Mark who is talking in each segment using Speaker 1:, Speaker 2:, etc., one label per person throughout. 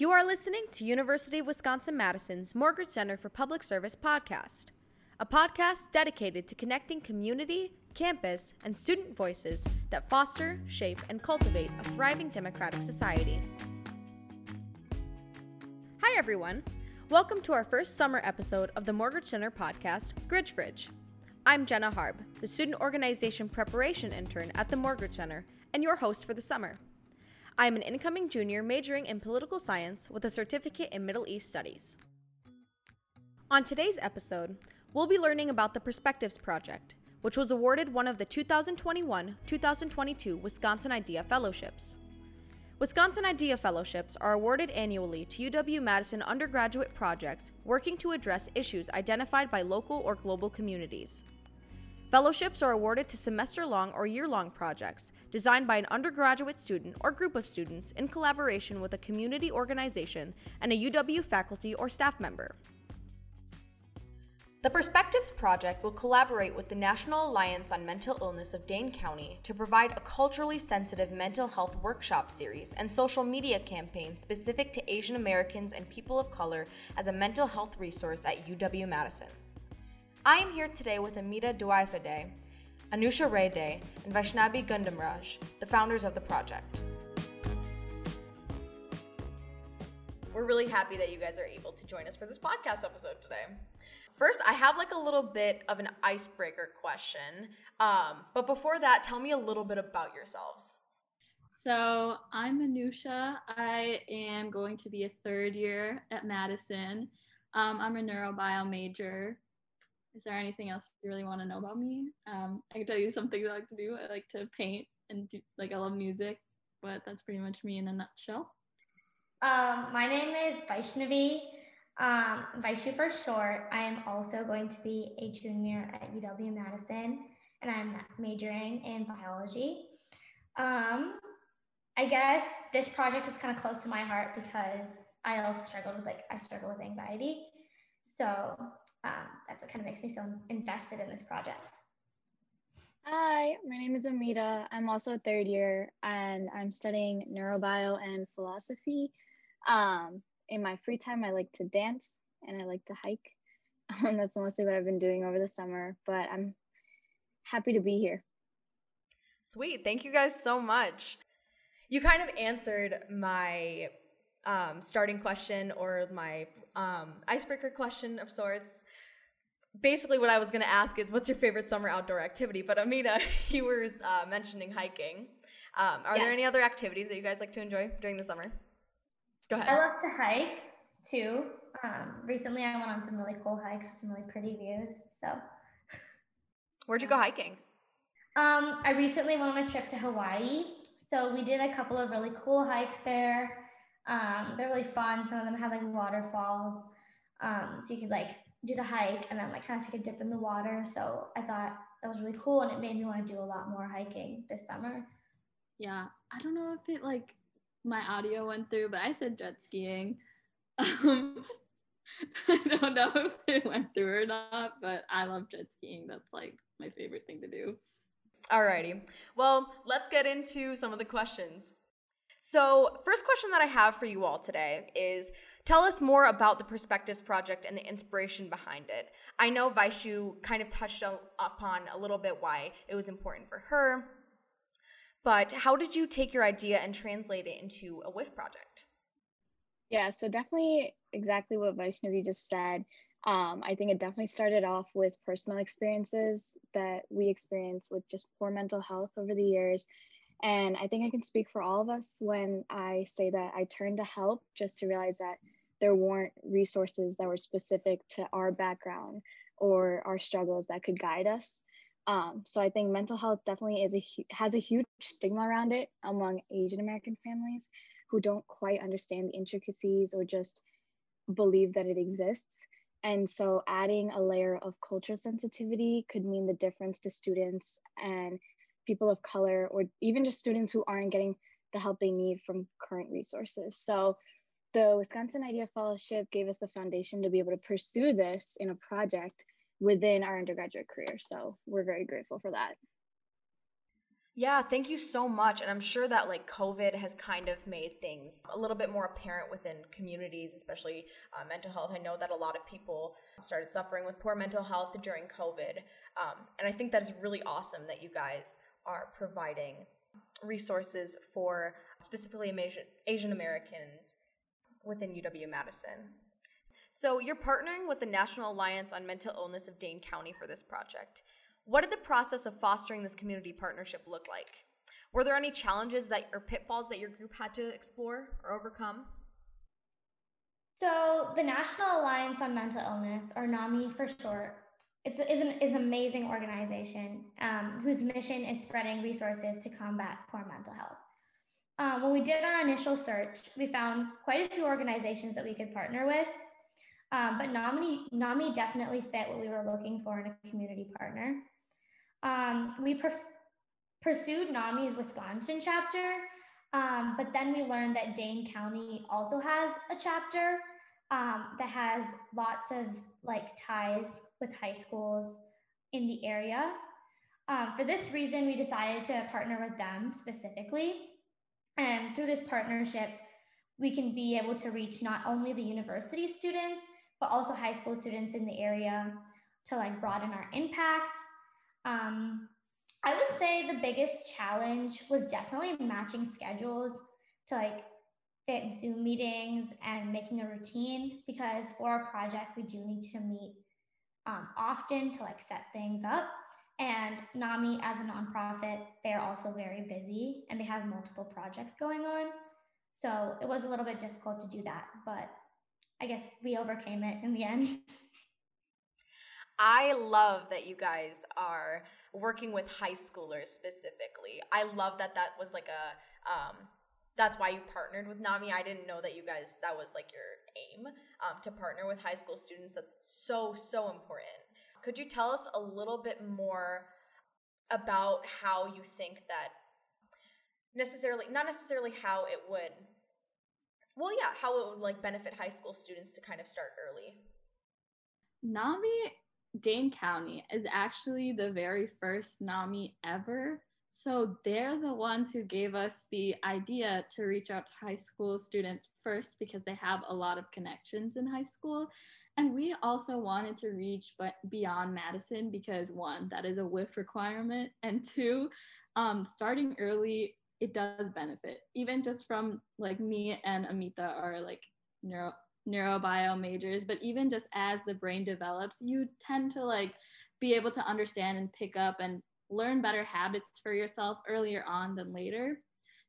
Speaker 1: You are listening to University of Wisconsin Madison's Morgridge Center for Public Service podcast, a podcast dedicated to connecting community, campus, and student voices that foster, shape, and cultivate a thriving democratic society. Hi, everyone. Welcome to our first summer episode of the Morgridge Center podcast, Gridge Fridge. I'm Jenna Harb, the student organization preparation intern at the Morgridge Center, and your host for the summer. I am an incoming junior majoring in political science with a certificate in Middle East Studies. On today's episode, we'll be learning about the Perspectives Project, which was awarded one of the 2021 2022 Wisconsin IDEA Fellowships. Wisconsin IDEA Fellowships are awarded annually to UW Madison undergraduate projects working to address issues identified by local or global communities. Fellowships are awarded to semester long or year long projects designed by an undergraduate student or group of students in collaboration with a community organization and a UW faculty or staff member. The Perspectives Project will collaborate with the National Alliance on Mental Illness of Dane County to provide a culturally sensitive mental health workshop series and social media campaign specific to Asian Americans and people of color as a mental health resource at UW Madison. I am here today with Amita Duaifade, Anusha Rayday, and Vaishnavi Gundamraj, the founders of the project. We're really happy that you guys are able to join us for this podcast episode today. First, I have like a little bit of an icebreaker question. Um, but before that, tell me a little bit about yourselves.
Speaker 2: So, I'm Anusha. I am going to be a third year at Madison. Um, I'm a neurobio major. Is there anything else you really want to know about me? Um, I can tell you some things I like to do. I like to paint and do, like I love music, but that's pretty much me in a nutshell.
Speaker 3: Um, my name is Vaishnavi. Um, Vaishu for short. I am also going to be a junior at UW Madison, and I'm majoring in biology. Um, I guess this project is kind of close to my heart because I also struggled with like I struggle with anxiety, so um, that's what kind of makes me so invested in this project.
Speaker 4: Hi, my name is Amita. I'm also a third year, and I'm studying neurobio and philosophy. Um, in my free time, I like to dance and I like to hike. Um, that's mostly what I've been doing over the summer, but I'm happy to be here.
Speaker 1: Sweet. Thank you guys so much. You kind of answered my um, starting question or my um, icebreaker question of sorts. Basically, what I was going to ask is, what's your favorite summer outdoor activity? But Amita, you were uh, mentioning hiking. Um, are yes. there any other activities that you guys like to enjoy during the summer?
Speaker 3: Go ahead. I love to hike too. Um, recently, I went on some really cool hikes with some really pretty views. So,
Speaker 1: where'd you go hiking?
Speaker 3: Um, I recently went on a trip to Hawaii. So we did a couple of really cool hikes there. Um, they're really fun. Some of them had like waterfalls. Um, so you could like do the hike and then like kind of take a dip in the water. So I thought that was really cool and it made me want to do a lot more hiking this summer.
Speaker 2: Yeah. I don't know if it like my audio went through, but I said jet skiing. Um, I don't know if it went through or not, but I love jet skiing. That's like my favorite thing to do.
Speaker 1: Alrighty. Well, let's get into some of the questions. So, first question that I have for you all today is tell us more about the Perspectives Project and the inspiration behind it. I know Vaishu kind of touched upon a little bit why it was important for her, but how did you take your idea and translate it into a WIF project?
Speaker 4: Yeah, so definitely exactly what Vaishnavi just said. Um, I think it definitely started off with personal experiences that we experienced with just poor mental health over the years. And I think I can speak for all of us when I say that I turned to help just to realize that there weren't resources that were specific to our background or our struggles that could guide us. Um, so I think mental health definitely is a has a huge stigma around it among Asian American families who don't quite understand the intricacies or just believe that it exists. And so adding a layer of cultural sensitivity could mean the difference to students and people of color, or even just students who aren't getting the help they need from current resources. So the Wisconsin IDEA Fellowship gave us the foundation to be able to pursue this in a project within our undergraduate career. So we're very grateful for that.
Speaker 1: Yeah, thank you so much. And I'm sure that like COVID has kind of made things a little bit more apparent within communities, especially uh, mental health. I know that a lot of people started suffering with poor mental health during COVID. Um, and I think that is really awesome that you guys are providing resources for specifically Asian Americans within UW Madison. So you're partnering with the National Alliance on Mental Illness of Dane County for this project. What did the process of fostering this community partnership look like? Were there any challenges that or pitfalls that your group had to explore or overcome?
Speaker 3: So, the National Alliance on Mental Illness, or NAMI for short, it's is an, is an amazing organization um, whose mission is spreading resources to combat poor mental health. Um, when we did our initial search, we found quite a few organizations that we could partner with, um, but NAMI, NAMI definitely fit what we were looking for in a community partner. Um, we pursued NAMI's Wisconsin chapter, um, but then we learned that Dane County also has a chapter um, that has lots of like ties with high schools in the area. Um, for this reason, we decided to partner with them specifically. And through this partnership, we can be able to reach not only the university students, but also high school students in the area to like broaden our impact. Um, I would say the biggest challenge was definitely matching schedules to like fit Zoom meetings and making a routine because for our project, we do need to meet um, often to like set things up. And NAMI, as a nonprofit, they're also very busy and they have multiple projects going on. So it was a little bit difficult to do that, but I guess we overcame it in the end.
Speaker 1: I love that you guys are working with high schoolers specifically. I love that that was like a um, that's why you partnered with NAMI. I didn't know that you guys that was like your aim um, to partner with high school students. That's so so important. Could you tell us a little bit more about how you think that necessarily not necessarily how it would well yeah how it would like benefit high school students to kind of start early
Speaker 2: nami dane county is actually the very first nami ever so they're the ones who gave us the idea to reach out to high school students first because they have a lot of connections in high school. And we also wanted to reach but beyond Madison because one, that is a WIF requirement, and two, um, starting early it does benefit. Even just from like me and Amita are like neuro neurobio majors, but even just as the brain develops, you tend to like be able to understand and pick up and learn better habits for yourself earlier on than later.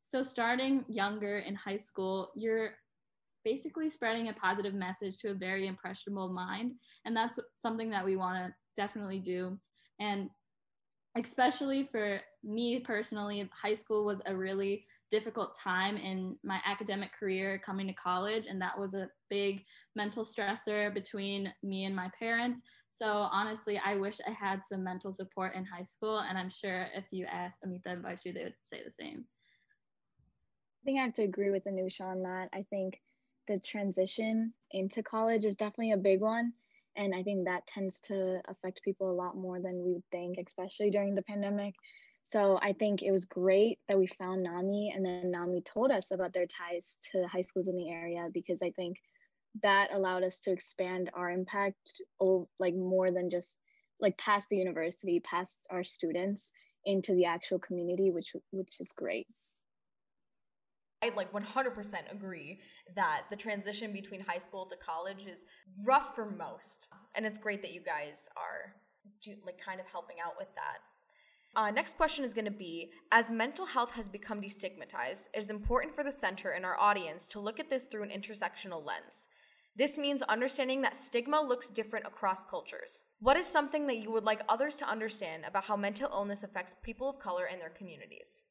Speaker 2: So, starting younger in high school, you're basically spreading a positive message to a very impressionable mind. And that's something that we want to definitely do. And especially for me personally, high school was a really difficult time in my academic career coming to college. And that was a big mental stressor between me and my parents. So honestly, I wish I had some mental support in high school, and I'm sure if you ask Amita and Vaishu, they would say the same.
Speaker 4: I think I have to agree with Anusha on that. I think the transition into college is definitely a big one. And I think that tends to affect people a lot more than we would think, especially during the pandemic. So I think it was great that we found NAMI and then NAMI told us about their ties to high schools in the area because I think that allowed us to expand our impact like more than just like past the university past our students into the actual community which which is great
Speaker 1: I like 100% agree that the transition between high school to college is rough for most. And it's great that you guys are like kind of helping out with that. Uh, next question is going to be As mental health has become destigmatized, it is important for the center and our audience to look at this through an intersectional lens. This means understanding that stigma looks different across cultures. What is something that you would like others to understand about how mental illness affects people of color and their communities?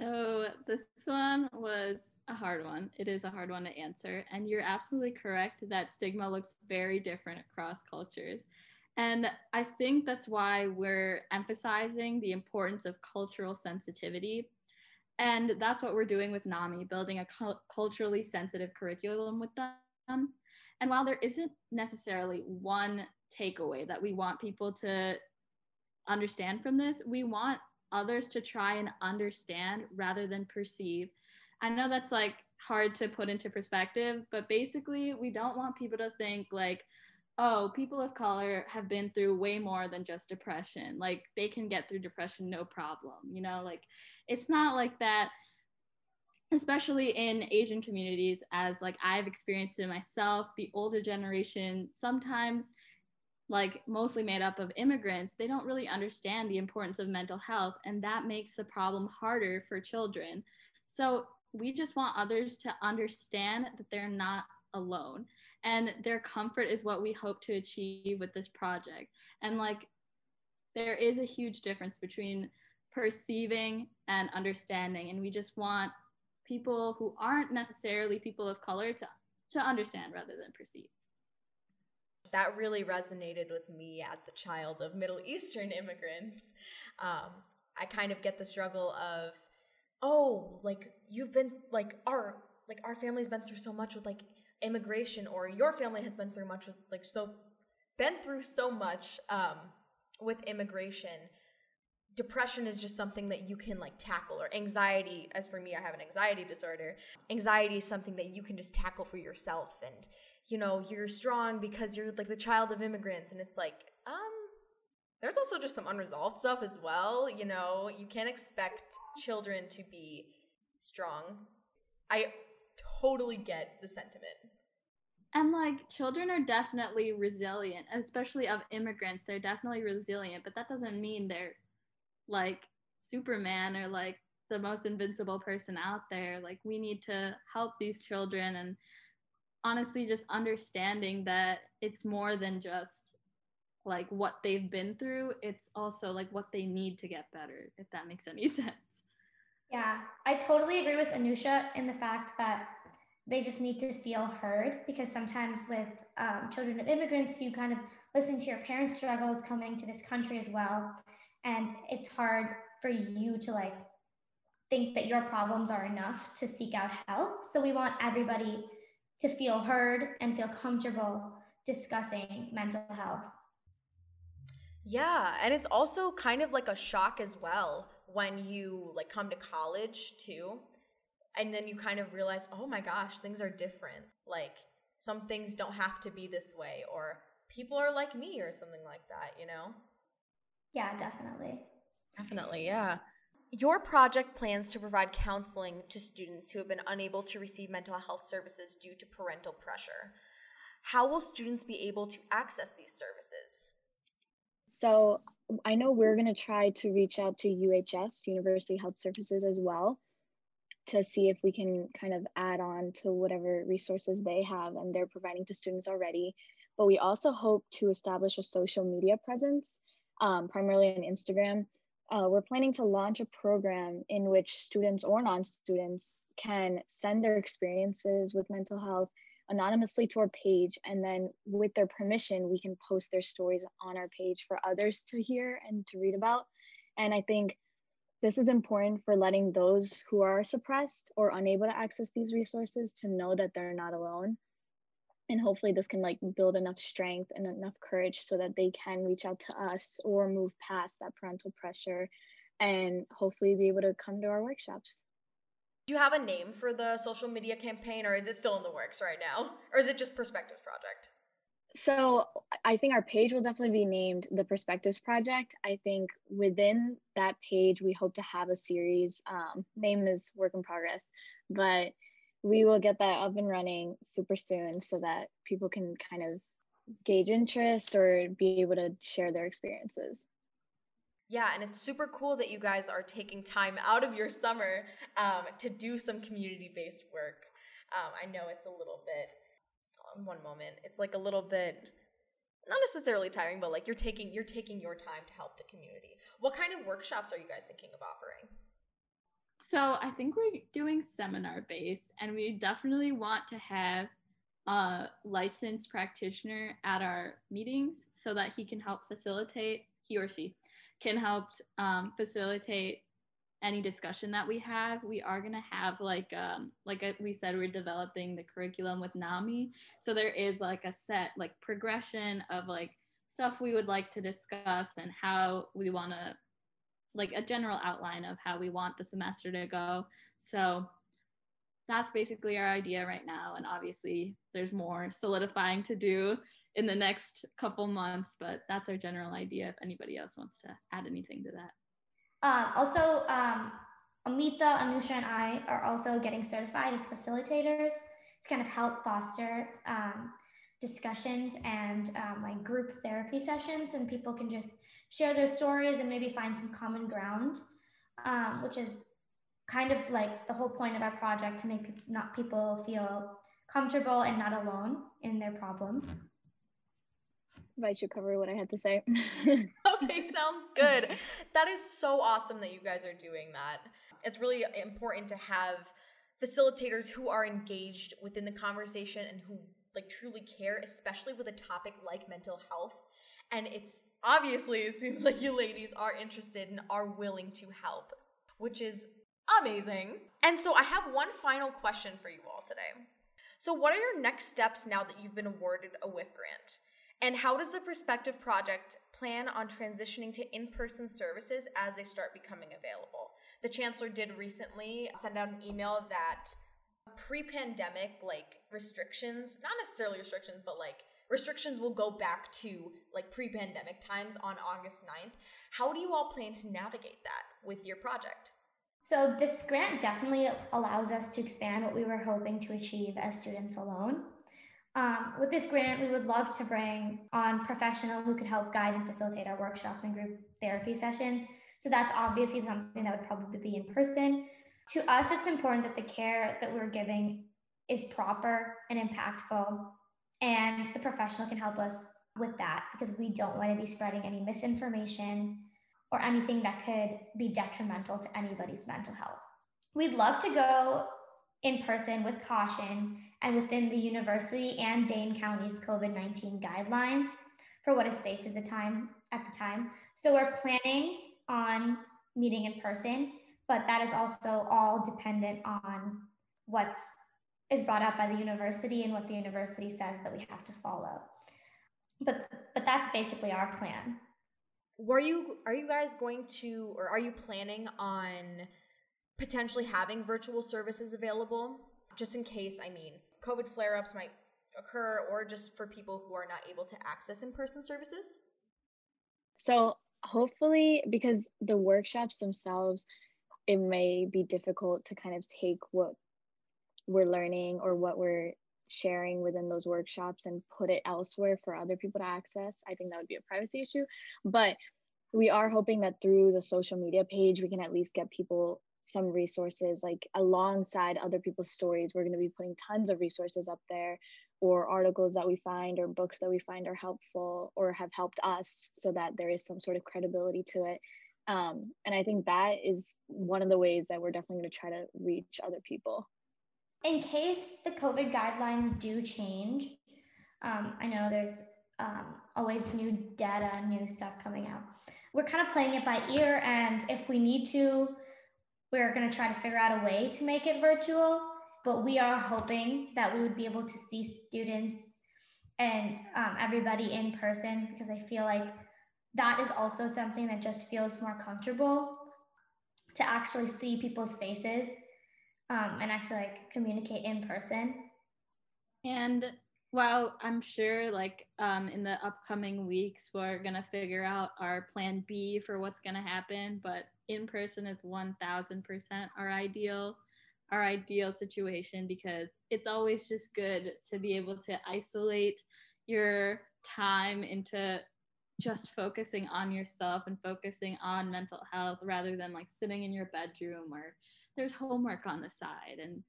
Speaker 2: So, this one was a hard one. It is a hard one to answer. And you're absolutely correct that stigma looks very different across cultures. And I think that's why we're emphasizing the importance of cultural sensitivity and that's what we're doing with NAMI, building a cu- culturally sensitive curriculum with them. And while there isn't necessarily one takeaway that we want people to understand from this, we want others to try and understand rather than perceive. I know that's like hard to put into perspective, but basically, we don't want people to think like, oh, people of color have been through way more than just depression. Like, they can get through depression no problem. You know, like, it's not like that especially in asian communities as like i've experienced it myself the older generation sometimes like mostly made up of immigrants, they don't really understand the importance of mental health, and that makes the problem harder for children. So we just want others to understand that they're not alone, and their comfort is what we hope to achieve with this project. And like, there is a huge difference between perceiving and understanding, and we just want people who aren't necessarily people of color to to understand rather than perceive
Speaker 1: that really resonated with me as a child of Middle Eastern immigrants. Um, I kind of get the struggle of, oh, like you've been like our like our family's been through so much with like immigration, or your family has been through much with like so been through so much um, with immigration. Depression is just something that you can like tackle, or anxiety. As for me, I have an anxiety disorder. Anxiety is something that you can just tackle for yourself and you know, you're strong because you're like the child of immigrants. And it's like, um, there's also just some unresolved stuff as well. You know, you can't expect children to be strong. I totally get the sentiment.
Speaker 2: And like children are definitely resilient, especially of immigrants. They're definitely resilient, but that doesn't mean they're like Superman or like the most invincible person out there. Like we need to help these children and honestly just understanding that it's more than just like what they've been through it's also like what they need to get better if that makes any sense
Speaker 3: yeah i totally agree with anusha in the fact that they just need to feel heard because sometimes with um, children of immigrants you kind of listen to your parents struggles coming to this country as well and it's hard for you to like think that your problems are enough to seek out help so we want everybody to feel heard and feel comfortable discussing mental health.
Speaker 1: Yeah, and it's also kind of like a shock as well when you like come to college too. And then you kind of realize, "Oh my gosh, things are different." Like some things don't have to be this way or people are like me or something like that, you know?
Speaker 3: Yeah, definitely.
Speaker 1: Definitely, yeah. Your project plans to provide counseling to students who have been unable to receive mental health services due to parental pressure. How will students be able to access these services?
Speaker 4: So, I know we're going to try to reach out to UHS, University Health Services, as well, to see if we can kind of add on to whatever resources they have and they're providing to students already. But we also hope to establish a social media presence, um, primarily on Instagram, uh, we're planning to launch a program in which students or non-students can send their experiences with mental health anonymously to our page. And then with their permission we can post their stories on our page for others to hear and to read about. And i think this is important for letting those who are suppressed or unable to access these resources to know that they're not alone. And hopefully this can like build enough strength and enough courage so that they can reach out to us or move past that parental pressure and hopefully be able to come to our workshops.
Speaker 1: Do you have a name for the social media campaign or is it still in the works right now? Or is it just perspectives project
Speaker 4: so i think our page will definitely be named the perspectives project i think within that page we hope to have a series um, name is work in progress but we will get that up and running super soon so that people can kind of gauge interest or be able to share their experiences.
Speaker 1: Yeah, and it's super cool that you guys are taking time out of your summer um, to do some community based work. Um, I know it's a little bit, one moment, it's like a little bit not necessarily tiring but like you're taking you're taking your time to help the community. What kind of workshops are you guys thinking of offering?
Speaker 2: So I think we're doing seminar based, and we definitely want to have a licensed practitioner at our meetings so that he can help facilitate, he or she can help um, facilitate any discussion that we have. We are gonna have like um, like we said, we're developing the curriculum with NAMI, so there is like a set like progression of like stuff we would like to discuss and how we want to like a general outline of how we want the semester to go. So that's basically our idea right now. And obviously, there's more solidifying to do in the next couple months, but that's our general idea if anybody else wants to add anything to that.
Speaker 3: Uh, also, um, Amita, Anusha, and I are also getting certified as facilitators to kind of help foster um, discussions and um, like group therapy sessions, and people can just share their stories and maybe find some common ground, um, which is kind of like the whole point of our project to make pe- not people feel comfortable and not alone in their problems.
Speaker 4: I should cover what I had to say.
Speaker 1: okay, sounds good. That is so awesome that you guys are doing that. It's really important to have facilitators who are engaged within the conversation and who like truly care, especially with a topic like mental health. And it's obviously it seems like you ladies are interested and are willing to help, which is amazing. And so I have one final question for you all today. So what are your next steps now that you've been awarded a WIF grant? And how does the Perspective Project plan on transitioning to in person services as they start becoming available? The Chancellor did recently send out an email that pre pandemic, like restrictions, not necessarily restrictions, but like restrictions will go back to like pre pandemic times on August 9th. How do you all plan to navigate that with your project?
Speaker 3: So, this grant definitely allows us to expand what we were hoping to achieve as students alone. Um, with this grant, we would love to bring on professional who could help guide and facilitate our workshops and group therapy sessions. So that's obviously something that would probably be in person. To us, it's important that the care that we're giving is proper and impactful, and the professional can help us with that because we don't want to be spreading any misinformation or anything that could be detrimental to anybody's mental health. We'd love to go in person with caution and within the university and Dane County's COVID 19 guidelines for what is safe at the time at the time. So we're planning on meeting in person, but that is also all dependent on what's is brought up by the university and what the university says that we have to follow. But but that's basically our plan.
Speaker 1: Were you are you guys going to or are you planning on potentially having virtual services available just in case, I mean, COVID flare ups might occur or just for people who are not able to access in person services?
Speaker 4: So, hopefully, because the workshops themselves, it may be difficult to kind of take what we're learning or what we're sharing within those workshops and put it elsewhere for other people to access. I think that would be a privacy issue. But we are hoping that through the social media page, we can at least get people some resources like alongside other people's stories we're going to be putting tons of resources up there or articles that we find or books that we find are helpful or have helped us so that there is some sort of credibility to it. Um, and i think that is one of the ways that we're definitely going to try to reach other people.
Speaker 3: In case the covid guidelines do change um, i know there's um, always new data new stuff coming out. We're kind of playing it by ear and if we need to we're going to try to figure out a way to make it virtual, but we are hoping that we would be able to see students and um, everybody in person because I feel like that is also something that just feels more comfortable to actually see people's faces um, and actually like communicate in person.
Speaker 2: And well, I'm sure like um, in the upcoming weeks, we're going to figure out our plan B for what's going to happen. But in person is 1000% our ideal our ideal situation because it's always just good to be able to isolate your time into just focusing on yourself and focusing on mental health rather than like sitting in your bedroom where there's homework on the side and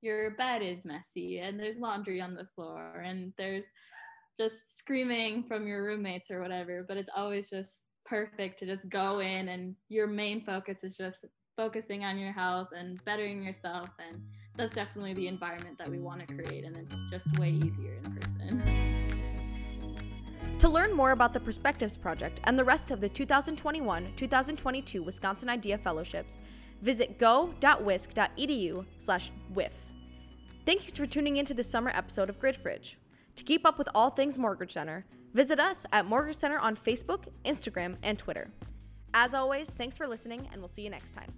Speaker 2: your bed is messy and there's laundry on the floor and there's just screaming from your roommates or whatever but it's always just perfect to just go in and your main focus is just focusing on your health and bettering yourself and that's definitely the environment that we want to create and it's just way easier in person.
Speaker 1: To learn more about the Perspectives Project and the rest of the 2021-2022 Wisconsin Idea Fellowships, visit go.wisc.edu slash WIF. Thank you for tuning into this summer episode of Gridge Fridge. To keep up with all things Morgridge Center, Visit us at Morgridge Center on Facebook, Instagram, and Twitter. As always, thanks for listening, and we'll see you next time.